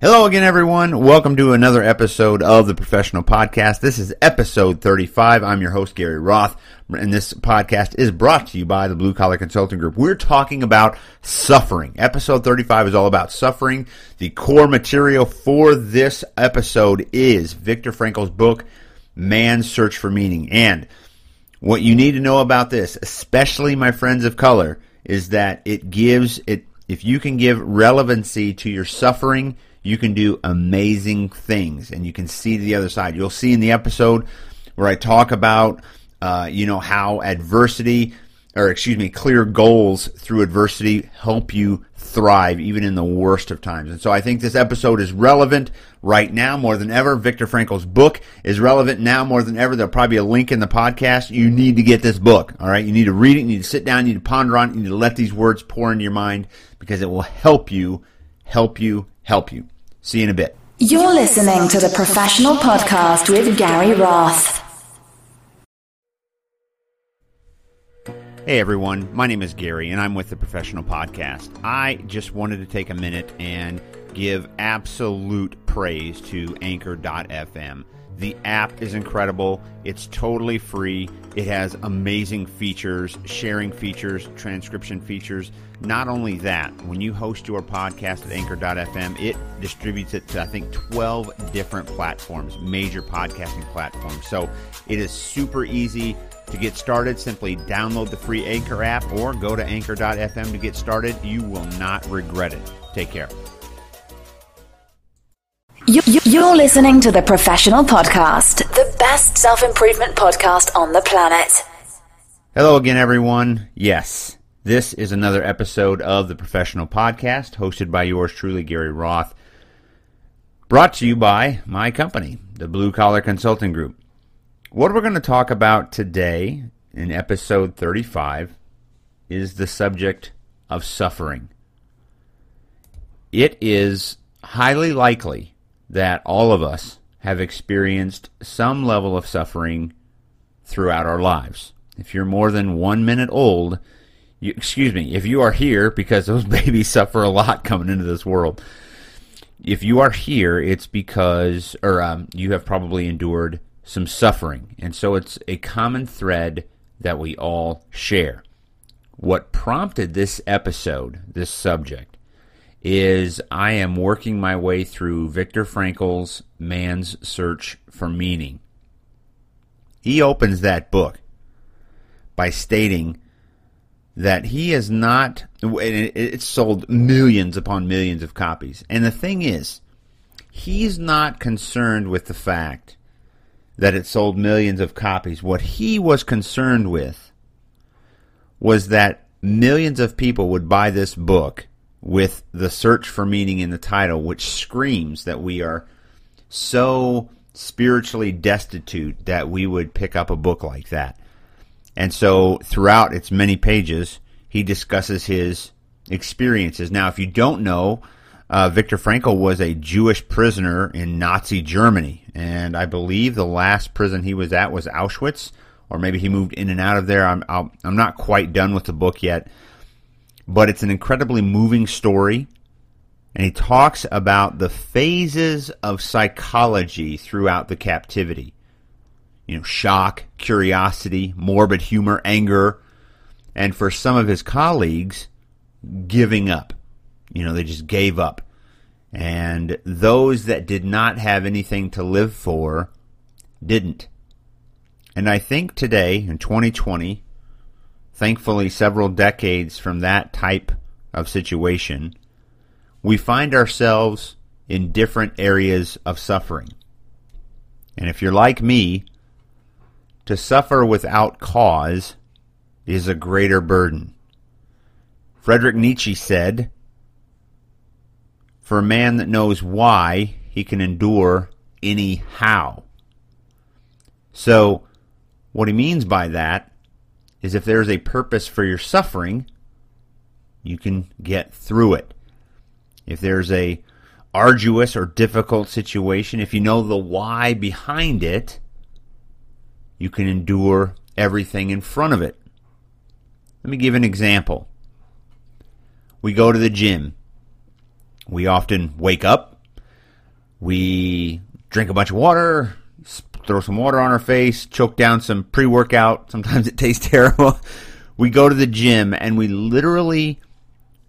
Hello again, everyone. Welcome to another episode of the Professional Podcast. This is episode 35. I'm your host, Gary Roth, and this podcast is brought to you by the Blue Collar Consulting Group. We're talking about suffering. Episode 35 is all about suffering. The core material for this episode is Viktor Frankl's book, Man's Search for Meaning. And what you need to know about this, especially my friends of color, is that it gives it, if you can give relevancy to your suffering, you can do amazing things and you can see the other side. You'll see in the episode where I talk about, uh, you know, how adversity, or excuse me, clear goals through adversity help you thrive even in the worst of times. And so I think this episode is relevant right now more than ever. Viktor Frankl's book is relevant now more than ever. There'll probably be a link in the podcast. You need to get this book. All right. You need to read it. You need to sit down. You need to ponder on it. You need to let these words pour into your mind because it will help you, help you, help you. See you in a bit. You're listening to the Professional Podcast with Gary Roth. Hey everyone, my name is Gary and I'm with the Professional Podcast. I just wanted to take a minute and give absolute praise to Anchor.fm. The app is incredible. It's totally free. It has amazing features, sharing features, transcription features. Not only that, when you host your podcast at anchor.fm, it distributes it to, I think, 12 different platforms, major podcasting platforms. So it is super easy to get started. Simply download the free Anchor app or go to anchor.fm to get started. You will not regret it. Take care. You're listening to the Professional Podcast, the best self improvement podcast on the planet. Hello again, everyone. Yes, this is another episode of the Professional Podcast, hosted by yours truly, Gary Roth. Brought to you by my company, the Blue Collar Consulting Group. What we're going to talk about today in episode 35 is the subject of suffering. It is highly likely that all of us have experienced some level of suffering throughout our lives. If you're more than one minute old, you, excuse me, if you are here, because those babies suffer a lot coming into this world, if you are here, it's because, or um, you have probably endured some suffering. And so it's a common thread that we all share. What prompted this episode, this subject, is I am working my way through Viktor Frankl's Man's Search for Meaning. He opens that book by stating that he is not, it's sold millions upon millions of copies. And the thing is, he's not concerned with the fact that it sold millions of copies. What he was concerned with was that millions of people would buy this book with the search for meaning in the title, which screams that we are so spiritually destitute that we would pick up a book like that. And so throughout its many pages, he discusses his experiences. Now, if you don't know, uh, Viktor Frankl was a Jewish prisoner in Nazi Germany, and I believe the last prison he was at was Auschwitz, or maybe he moved in and out of there. I'm i am not quite done with the book yet, but it's an incredibly moving story. And he talks about the phases of psychology throughout the captivity. You know, shock, curiosity, morbid humor, anger, and for some of his colleagues, giving up. You know, they just gave up. And those that did not have anything to live for didn't. And I think today, in 2020, thankfully several decades from that type of situation, we find ourselves in different areas of suffering. And if you're like me, to suffer without cause is a greater burden. Frederick Nietzsche said, For a man that knows why, he can endure any how. So, what he means by that is if there's a purpose for your suffering, you can get through it. If there's a arduous or difficult situation, if you know the why behind it, you can endure everything in front of it. Let me give an example. We go to the gym. We often wake up, We drink a bunch of water, throw some water on our face, choke down some pre workout. Sometimes it tastes terrible. we go to the gym and we literally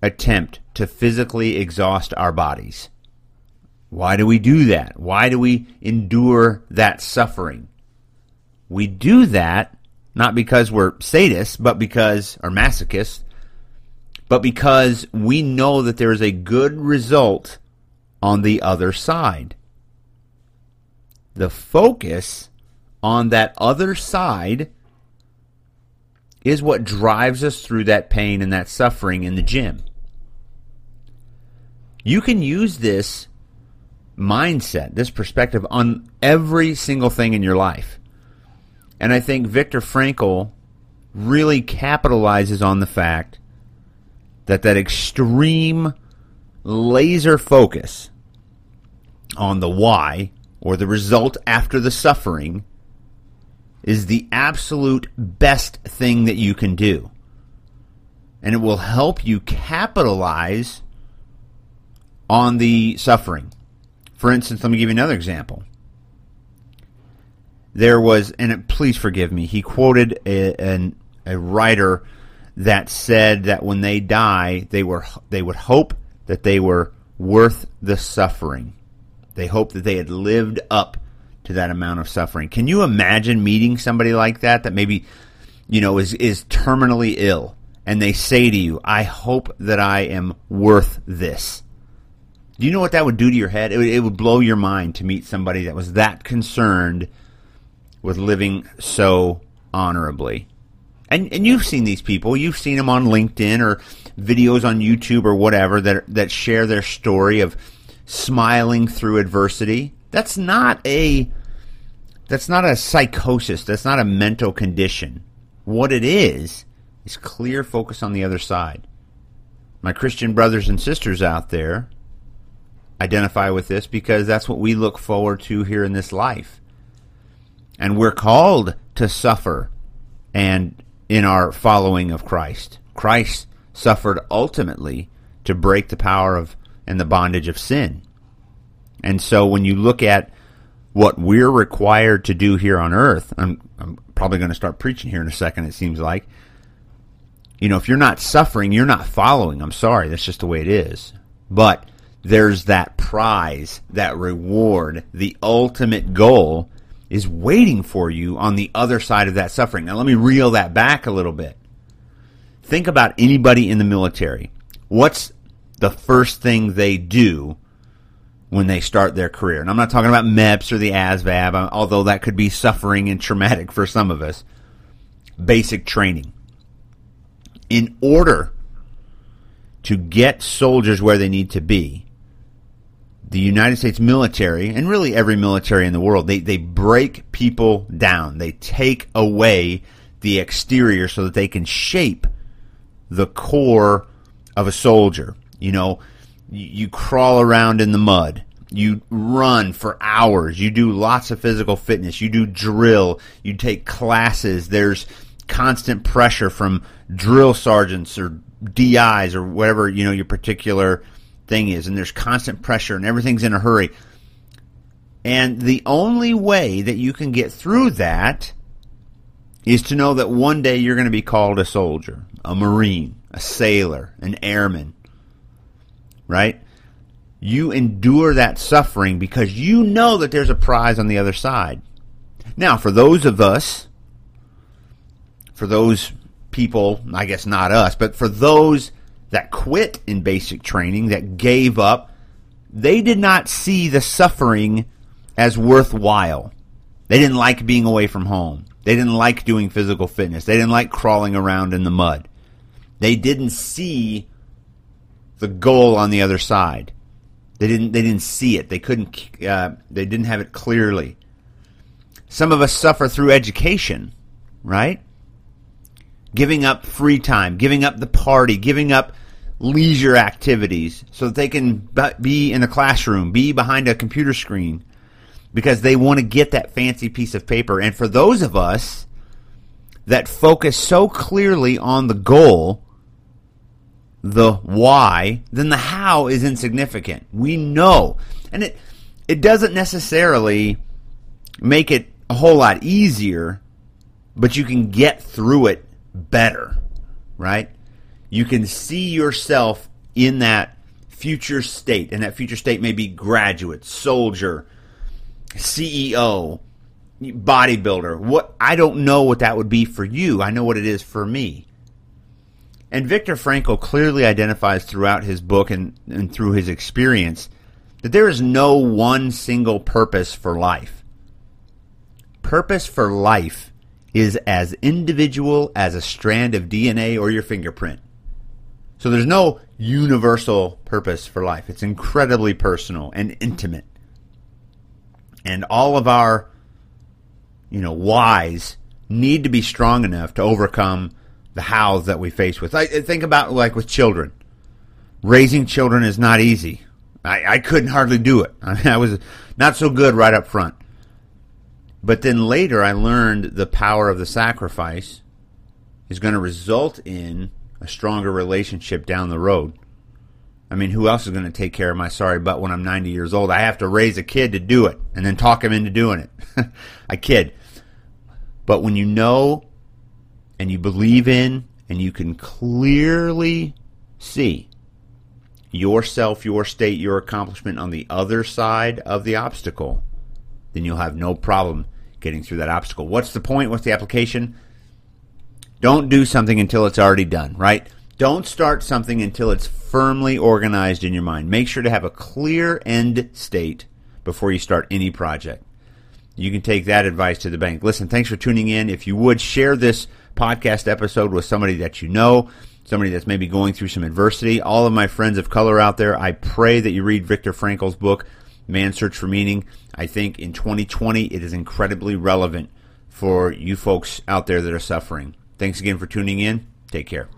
attempt to physically exhaust our bodies. Why do we do that? Why do we endure that suffering? We do that not because we're sadists, but because, or masochists, but because we know that there is a good result on the other side. The focus on that other side is what drives us through that pain and that suffering in the gym. You can use this mindset, this perspective on every single thing in your life. And I think Viktor Frankl really capitalizes on the fact that that extreme laser focus on the why or the result after the suffering is the absolute best thing that you can do. And it will help you capitalize on the suffering. For instance, let me give you another example. There was, and please forgive me, he quoted a, an, a writer that said that when they die, they were they would hope that they were worth the suffering. They hoped that they had lived up to that amount of suffering. Can you imagine meeting somebody like that that maybe you know is is terminally ill and they say to you, "I hope that I am worth this." Do you know what that would do to your head? It would, it would blow your mind to meet somebody that was that concerned with living so honorably. And and you've seen these people. You've seen them on LinkedIn or videos on YouTube or whatever that that share their story of smiling through adversity. That's not a that's not a psychosis. That's not a mental condition. What it is is clear focus on the other side. My Christian brothers and sisters out there identify with this because that's what we look forward to here in this life. And we're called to suffer and in our following of Christ. Christ suffered ultimately to break the power of and the bondage of sin. And so when you look at what we're required to do here on earth, I'm, I'm probably going to start preaching here in a second, it seems like. You know, if you're not suffering, you're not following. I'm sorry, that's just the way it is. But there's that prize, that reward, the ultimate goal is waiting for you on the other side of that suffering. Now, let me reel that back a little bit. Think about anybody in the military. What's the first thing they do when they start their career? And I'm not talking about MEPS or the ASVAB, uh, although that could be suffering and traumatic for some of us. Basic training. In order to get soldiers where they need to be, the United States military, and really every military in the world, they, they break people down. They take away the exterior so that they can shape the core of a soldier. You know, you, crawl around in the mud. You run for hours. You do lots of physical fitness. You do drill. You take classes. There's constant pressure from drill sergeants or DIs or whatever, you know, your particular thing is, and there's constant pressure, and everything's in a hurry. And the only way that you can get through that is to know that one day you're going to be called a soldier, a marine, a sailor, an airman. Right? You endure that suffering because you know that there's a prize on the other side. Now, for those of us, for those people, I guess not us, but for those that quit in basic training, that gave up, they did not see the suffering as worthwhile. They didn't like being away from home. They didn't like doing physical fitness. They didn't like crawling around in the mud. They didn't see the goal on the other side. They didn't. They didn't see it. They couldn't. Uh, they didn't have it clearly. Some of us suffer through education, right? Giving up free time, giving up the party, giving up leisure activities so that they can be in a classroom, be behind a computer screen because they want to get that fancy piece of paper. And for those of us that focus so clearly on the goal, the why, then the how is insignificant. We know. And it it doesn't necessarily make it a whole lot easier, but you can get through it better, right? You can see yourself in that future state, and that future state may be graduate, soldier, CEO, bodybuilder. What I don't know what that would be for you. I know what it is for me. And Viktor Frankl clearly identifies throughout his book and, and through his experience that there is no one single purpose for life. Purpose for life is as individual as a strand of DNA or your fingerprint. So there's no universal purpose for life. It's incredibly personal and intimate. And all of our, you know, whys need to be strong enough to overcome the hows that we face with. I think about like with children. Raising children is not easy. I, I couldn't hardly do it. I was not so good right up front. But then later I learned the power of the sacrifice is going to result in a stronger relationship down the road. I mean, who else is going to take care of my sorry butt when I'm 90 years old? I have to raise a kid to do it and then talk him into doing it. I kid. But when you know and you believe in and you can clearly see yourself, your state, your accomplishment on the other side of the obstacle, then you'll have no problem getting through that obstacle. What's the point? What's the application? Don't do something until it's already done, right? Don't start something until it's firmly organized in your mind. Make sure to have a clear end state before you start any project. You can take that advice to the bank. Listen, thanks for tuning in. If you would share this podcast episode with somebody that you know, somebody that's maybe going through some adversity, all of my friends of color out there, I pray that you read Viktor Frankl's book, Man's Search for Meaning. I think in 2020 it is incredibly relevant for you folks out there that are suffering. Thanks again for tuning in. Take care.